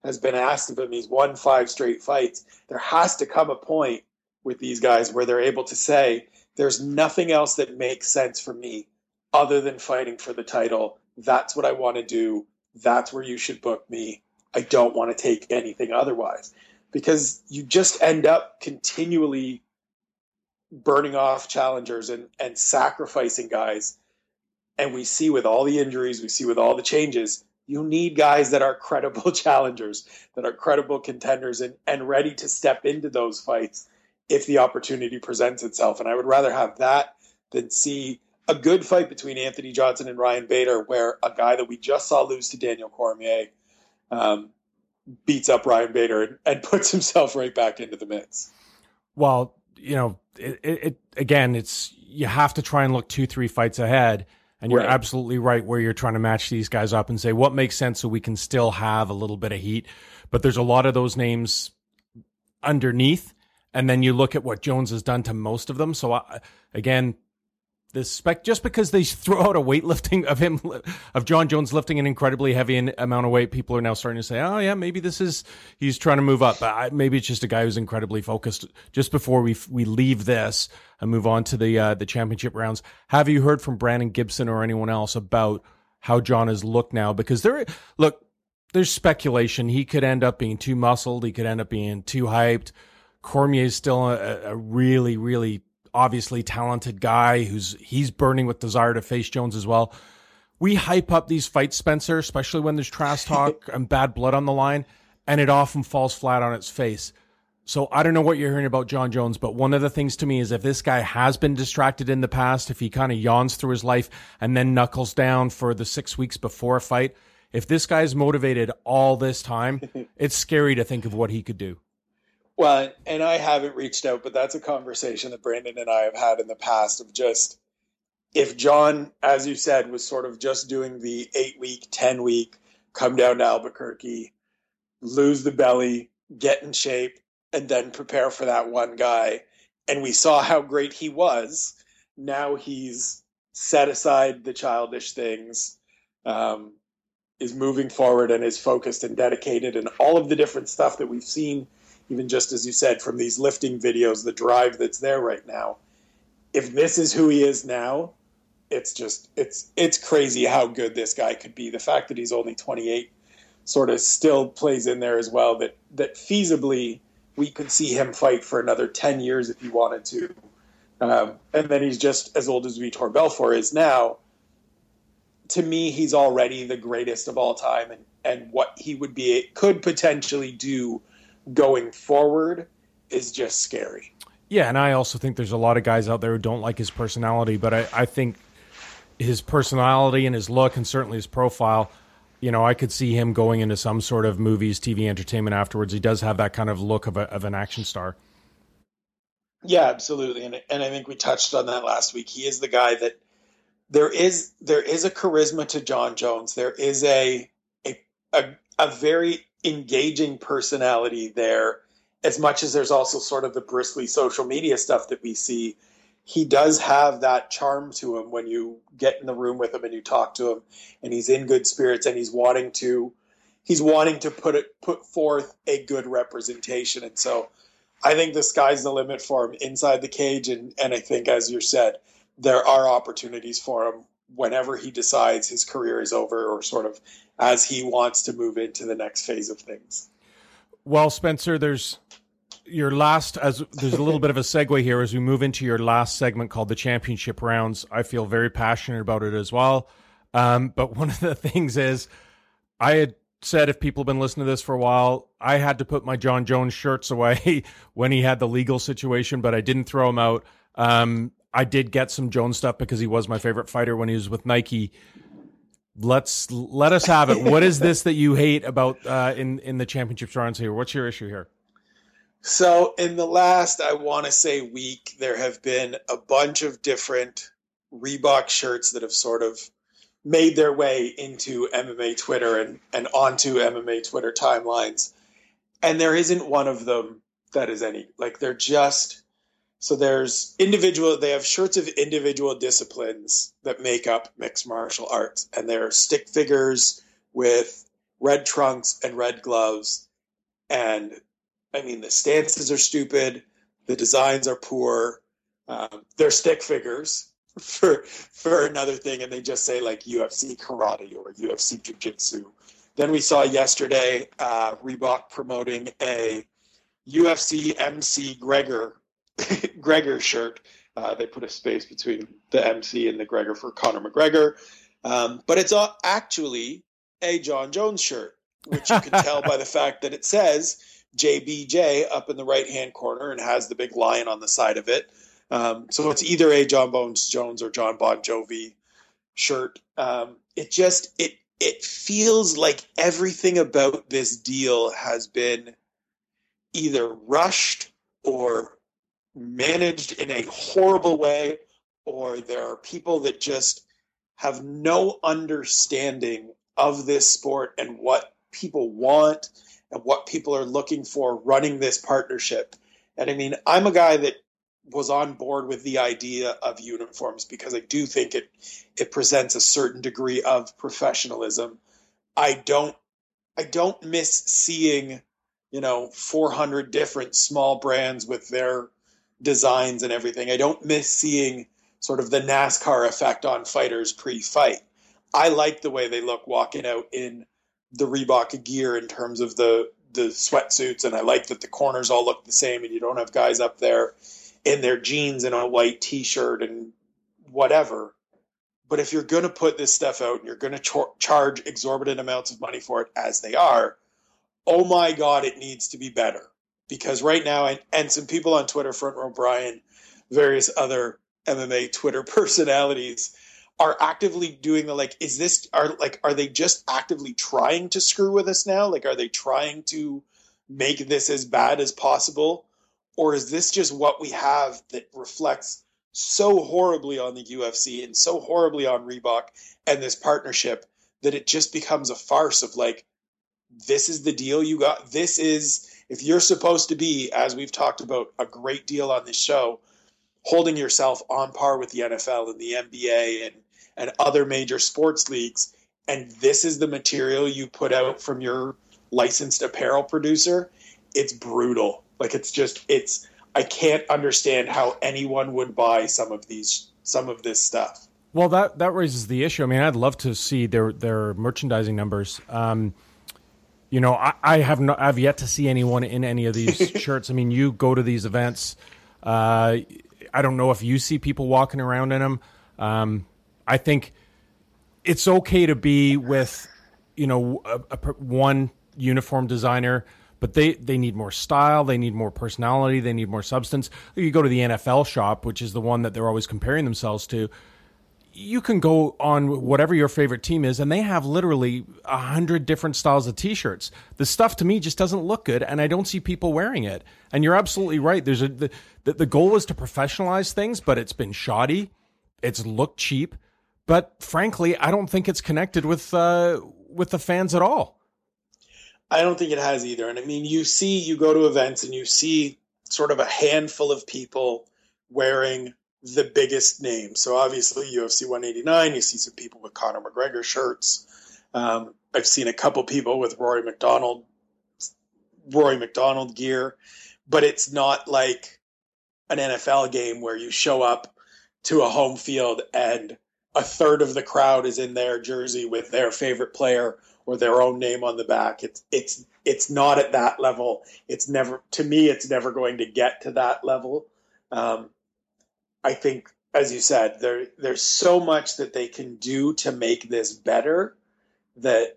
has been asked of him. He's won five straight fights. There has to come a point with these guys where they're able to say, there's nothing else that makes sense for me other than fighting for the title. That's what I want to do. That's where you should book me. I don't want to take anything otherwise because you just end up continually burning off challengers and, and sacrificing guys. And we see with all the injuries, we see with all the changes, you need guys that are credible challengers, that are credible contenders and, and ready to step into those fights if the opportunity presents itself. And I would rather have that than see a good fight between Anthony Johnson and Ryan Bader, where a guy that we just saw lose to Daniel Cormier um, beats up Ryan Bader and, and puts himself right back into the mix. Well, you know, it, it, again, it's you have to try and look two, three fights ahead. And you're right. absolutely right where you're trying to match these guys up and say what makes sense so we can still have a little bit of heat. But there's a lot of those names underneath. And then you look at what Jones has done to most of them. So, I, again, this spec just because they throw out a weightlifting of him of Jon Jones lifting an incredibly heavy amount of weight, people are now starting to say, "Oh yeah, maybe this is he's trying to move up." I, maybe it's just a guy who's incredibly focused. Just before we we leave this and move on to the uh, the championship rounds, have you heard from Brandon Gibson or anyone else about how Jon has looked now? Because there, look, there's speculation he could end up being too muscled, he could end up being too hyped. Cormier is still a, a really, really obviously talented guy who's he's burning with desire to face Jones as well. We hype up these fights, Spencer, especially when there's trash talk and bad blood on the line, and it often falls flat on its face. So I don't know what you're hearing about Jon Jones, but one of the things to me is if this guy has been distracted in the past, if he kind of yawns through his life and then knuckles down for the six weeks before a fight, if this guy's motivated all this time, it's scary to think of what he could do. Well, and I haven't reached out, but that's a conversation that Brandon and I have had in the past of just if Jon, as you said, was sort of just doing the eight week, 10 week, come down to Albuquerque, lose the belly, get in shape, and then prepare for that one guy. And we saw how great he was. Now he's set aside the childish things, um, is moving forward and is focused and dedicated, and all of the different stuff that we've seen even just as you said, from these lifting videos, the drive that's there right now. If this is who he is now, it's just it's it's crazy how good this guy could be. The fact that he's only 28 sort of still plays in there as well. That that feasibly we could see him fight for another 10 years if he wanted to. Um, and then he's just as old as Vitor Belfort is now. To me, he's already the greatest of all time, and, and what he would be could potentially do going forward is just scary. Yeah, and I also think there's a lot of guys out there who don't like his personality, but I, I think his personality and his look and certainly his profile, you know, I could see him going into some sort of movies, TV entertainment afterwards. He does have that kind of look of, a, of an action star. Yeah, absolutely. And, and I think we touched on that last week. He is the guy that there is there is a charisma to Jon Jones. There is a a, a, a very engaging personality there as much as there's also sort of the bristly social media stuff that we see he does have that charm to him when you get in the room with him and you talk to him and he's in good spirits and he's wanting to he's wanting to put it put forth a good representation. And so i think the sky's the limit for him inside the cage. And and i think as you said there are opportunities for him whenever he decides his career is over or sort of as he wants to move into the next phase of things. Well, Spencer, there's your last as there's a little bit of a segue here as we move into your last segment called the championship rounds. I feel very passionate about it as well. Um, but one of the things is I had said, if people have been listening to this for a while, I had to put my Jon Jones shirts away when he had the legal situation, but I didn't throw them out. Um, I did get some Jones stuff because he was my favorite fighter when he was with Nike. Let's let us have it. what is this that you hate about uh, in in the championships rounds here? What's your issue here? So in the last, I want to say week, there have been a bunch of different Reebok shirts that have sort of made their way into MMA Twitter and, and onto MMA Twitter timelines. And there isn't one of them that is any like they're just so there's individual they have shirts of individual disciplines that make up mixed martial arts. And they're stick figures with red trunks and red gloves. And i mean the stances are stupid. The designs are poor. Um, they're stick figures for for another thing, and they just say like UFC karate or UFC jiu-jitsu. Then we saw yesterday uh, Reebok promoting a UFC MC Gregor Gregor shirt. Uh, they put a space between the MC and the Gregor for Conor McGregor, um, but it's actually a Jon Jones shirt, which you can tell by the fact that it says JBJ up in the right hand corner and has the big lion on the side of it. Um, so it's either a Jon Bones Jones or Jon Bon Jovi shirt. Um, it just it it feels like everything about this deal has been either rushed or managed in a horrible way, or there are people that just have no understanding of this sport and what people want and what people are looking for running this partnership. And I mean, I'm a guy that was on board with the idea of uniforms because I do think it it presents a certain degree of professionalism. I don't I don't miss seeing, you know, 400 different small brands with their designs and everything. I don't miss seeing sort of the NASCAR effect on fighters pre-fight. I like the way they look walking out in the Reebok gear in terms of the the sweatsuits and I like that the corners all look the same and you don't have guys up there in their jeans and a white t-shirt and whatever. But if you're going to put this stuff out and you're going to char- charge exorbitant amounts of money for it as they are, oh my God, it needs to be better. Because right now, and, and some people on Twitter, Front Row Brian, various other MMA Twitter personalities are actively doing the like, is this, are like, are they just actively trying to screw with us now? Like, are they trying to make this as bad as possible? Or is this just what we have that reflects so horribly on the UFC and so horribly on Reebok and this partnership that it just becomes a farce of like, this is the deal you got. This is, if you're supposed to be, as we've talked about a great deal on this show, holding yourself on par with the NFL and the NBA and, and other major sports leagues, and this is the material you put out from your licensed apparel producer, it's brutal. Like it's just it's I can't understand how anyone would buy some of these some of this stuff. Well, that that raises the issue. I mean, I'd love to see their their merchandising numbers. Um, you know, I, I have not I've yet to see anyone in any of these shirts. I mean, you go to these events. Uh, I don't know if you see people walking around in them. Um, I think it's okay to be with, you know, a, a, one uniform designer but they they need more style, they need more personality, they need more substance. You go to the NFL shop, which is the one that they're always comparing themselves to. You can go on whatever your favorite team is, and they have literally a hundred different styles of T-shirts. The stuff to me just doesn't look good, and I don't see people wearing it. And you're absolutely right. There's a the, the goal is to professionalize things, but it's been shoddy. It's looked cheap, but frankly, I don't think it's connected with uh, with the fans at all. I don't think it has either. And I mean, you see, you go to events and you see sort of a handful of people wearing the biggest names. So obviously, UFC 189, you see some people with Conor McGregor shirts. Um, I've seen a couple people with Rory MacDonald, Rory MacDonald gear, but it's not like an NFL game where you show up to a home field and a third of the crowd is in their jersey with their favorite player or their own name on the back. It's it's it's not at that level. It's never to me. It's never going to get to that level. Um, I think, as you said, there there's so much that they can do to make this better that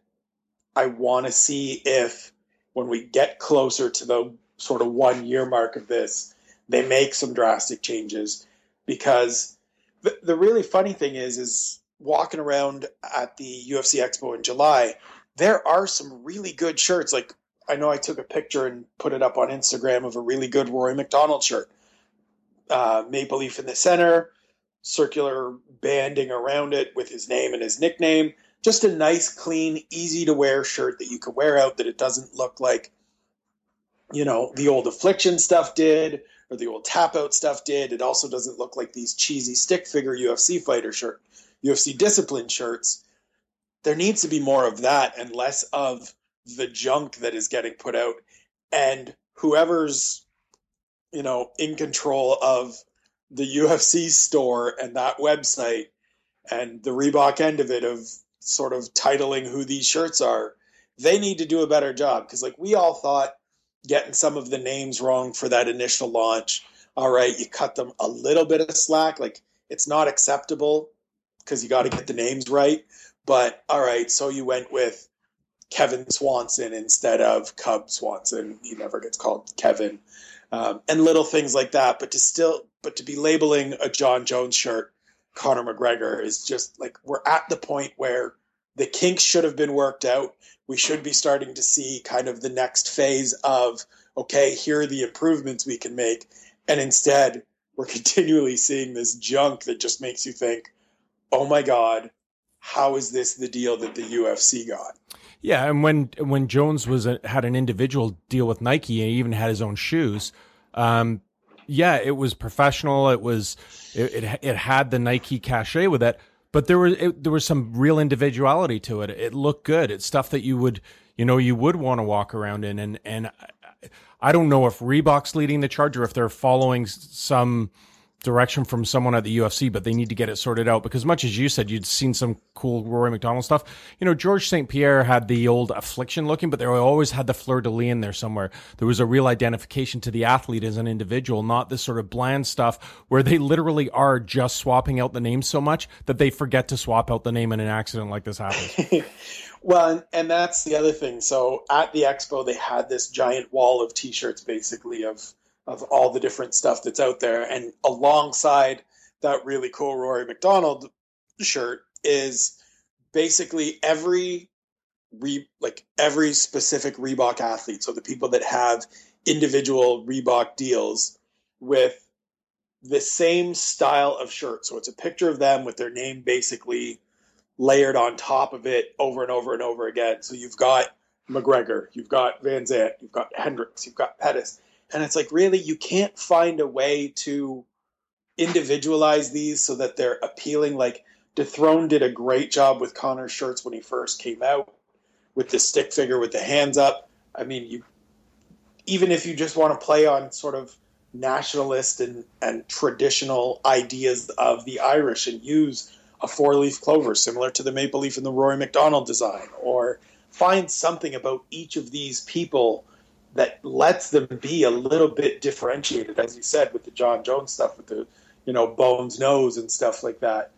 I want to see if when we get closer to the sort of one year mark of this, they make some drastic changes because the, the really funny thing is is walking around at the UFC Expo in July, there are some really good shirts. Like I know I took a picture and put it up on Instagram of a really good Rory MacDonald shirt. Uh, Maple Leaf in the center, circular banding around it with his name and his nickname. Just a nice, clean, easy to wear shirt that you could wear out that it doesn't look like, you know, the old affliction stuff did or the old tap out stuff did. It also doesn't look like these cheesy stick figure UFC fighter shirt, UFC discipline shirts. There needs to be more of that and less of the junk that is getting put out. And whoever's, you know, in control of the UFC store and that website and the Reebok end of it of sort of titling who these shirts are, they need to do a better job because like we all thought getting some of the names wrong for that initial launch. All right, you cut them a little bit of slack. Like it's not acceptable because you got to get the names right. But all right, so you went with Kevin Swanson instead of Cub Swanson. He never gets called Kevin, um, and little things like that. But to still, but to be labeling a Jon Jones shirt Conor McGregor is just like we're at the point where the kinks should have been worked out. We should be starting to see kind of the next phase of okay, here are the improvements we can make, and instead we're continually seeing this junk that just makes you think, oh my god, how is this the deal that the UFC got? Yeah, and when when Jones was a, had an individual deal with Nike and he even had his own shoes, um, yeah, it was professional. It was it, it, it had the Nike cachet with it, but there was it, there was some real individuality to it. It looked good. It's stuff that you would you know you would want to walk around in, and and I don't know if Reebok's leading the charge or if they're following some direction from someone at the UFC, but they need to get it sorted out because much as you said, you'd seen some cool Rory MacDonald stuff. You know, George St. Pierre had the old affliction looking, but they always had the fleur de lis in there somewhere. There was a real identification to the athlete as an individual, not this sort of bland stuff where they literally are just swapping out the name so much that they forget to swap out the name in an accident like this happens. well, and, that's the other thing. So at the expo, they had this giant wall of t-shirts basically of of all the different stuff that's out there. And alongside that really cool Rory MacDonald shirt is basically every re like every specific Reebok athlete. So the people that have individual Reebok deals with the same style of shirt. So it's a picture of them with their name basically layered on top of it over and over and over again. So you've got McGregor, you've got VanZant, you've got Hendricks, you've got Pettis, and it's like, really, you can't find a way to individualize these so that they're appealing. Like, Dethrone did a great job with Conor's shirts when he first came out with the stick figure with the hands up. I mean, you even if you just want to play on sort of nationalist and, and traditional ideas of the Irish and use a four leaf clover similar to the maple leaf in the Rory MacDonald design, or find something about each of these people that lets them be a little bit differentiated, as you said, with the Jon Jones stuff, with the you know Bones nose and stuff like that.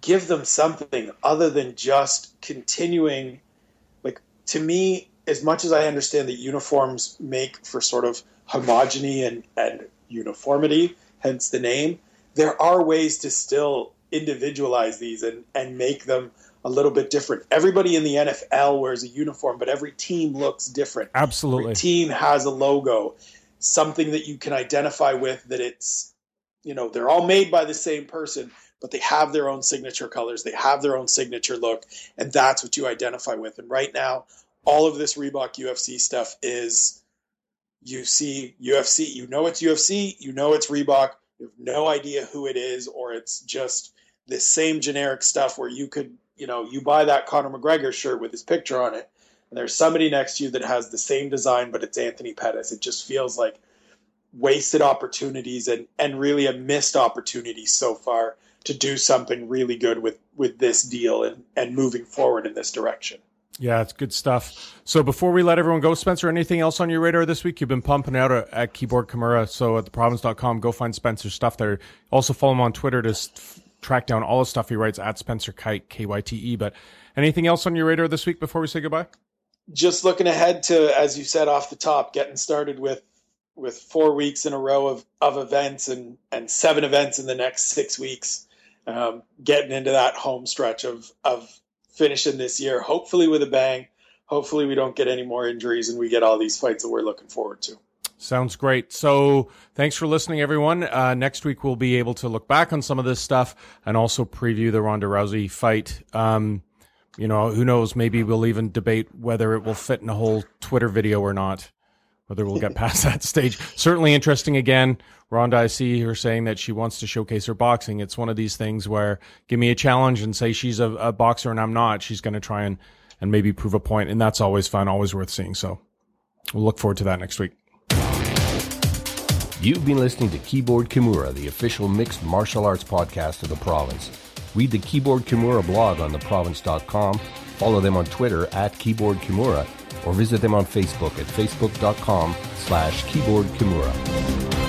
Give them something other than just continuing. Like to me, as much as I understand that uniforms make for sort of homogeny and, and uniformity, hence the name, there are ways to still individualize these and, and make them a little bit different. Everybody in the NFL wears a uniform, but every team looks different. Absolutely. Every team has a logo, something that you can identify with that it's, you know, they're all made by the same person, but they have their own signature colors, they have their own signature look, and that's what you identify with. And right now, all of this Reebok UFC stuff is you see UFC, you know it's UFC, you know it's Reebok, you have no idea who it is, or it's just the same generic stuff where you could you know, you buy that Conor McGregor shirt with his picture on it, and there's somebody next to you that has the same design, but it's Anthony Pettis. It just feels like wasted opportunities and, and really a missed opportunity so far to do something really good with, with this deal and, and moving forward in this direction. Yeah, it's good stuff. So before we let everyone go, Spencer, anything else on your radar this week? You've been pumping out at Keyboard Kimura. So at theprovince.com, go find Spencer's stuff there. Also follow him on Twitter to track down all the stuff he writes at Spencer Kyte, K Y T E. But anything else on your radar this week before we say goodbye? just looking ahead to, as you said off the top, getting started with with four weeks in a row of, of events and, and seven events in the next six weeks, um, getting into that home stretch of of finishing this year, hopefully with a bang. Hopefully, we don't get any more injuries and we get all these fights that we're looking forward to. Sounds great. So, thanks for listening, everyone. Uh, next week, we'll be able to look back on some of this stuff and also preview the Ronda Rousey fight. Um, you know, who knows? Maybe we'll even debate whether it will fit in a whole Twitter video or not, whether we'll get past that stage. Certainly interesting again. Ronda, I see her saying that she wants to showcase her boxing. It's one of these things where give me a challenge and say she's a, a boxer and I'm not. She's going to try and, and maybe prove a point, And that's always fun, always worth seeing. So we'll look forward to that next week. You've been listening to Keyboard Kimura, the official mixed martial arts podcast of the province. Read the Keyboard Kimura blog on theprovince.com, follow them on Twitter at Keyboard Kimura, or visit them on Facebook at facebook.com slash keyboardkimura.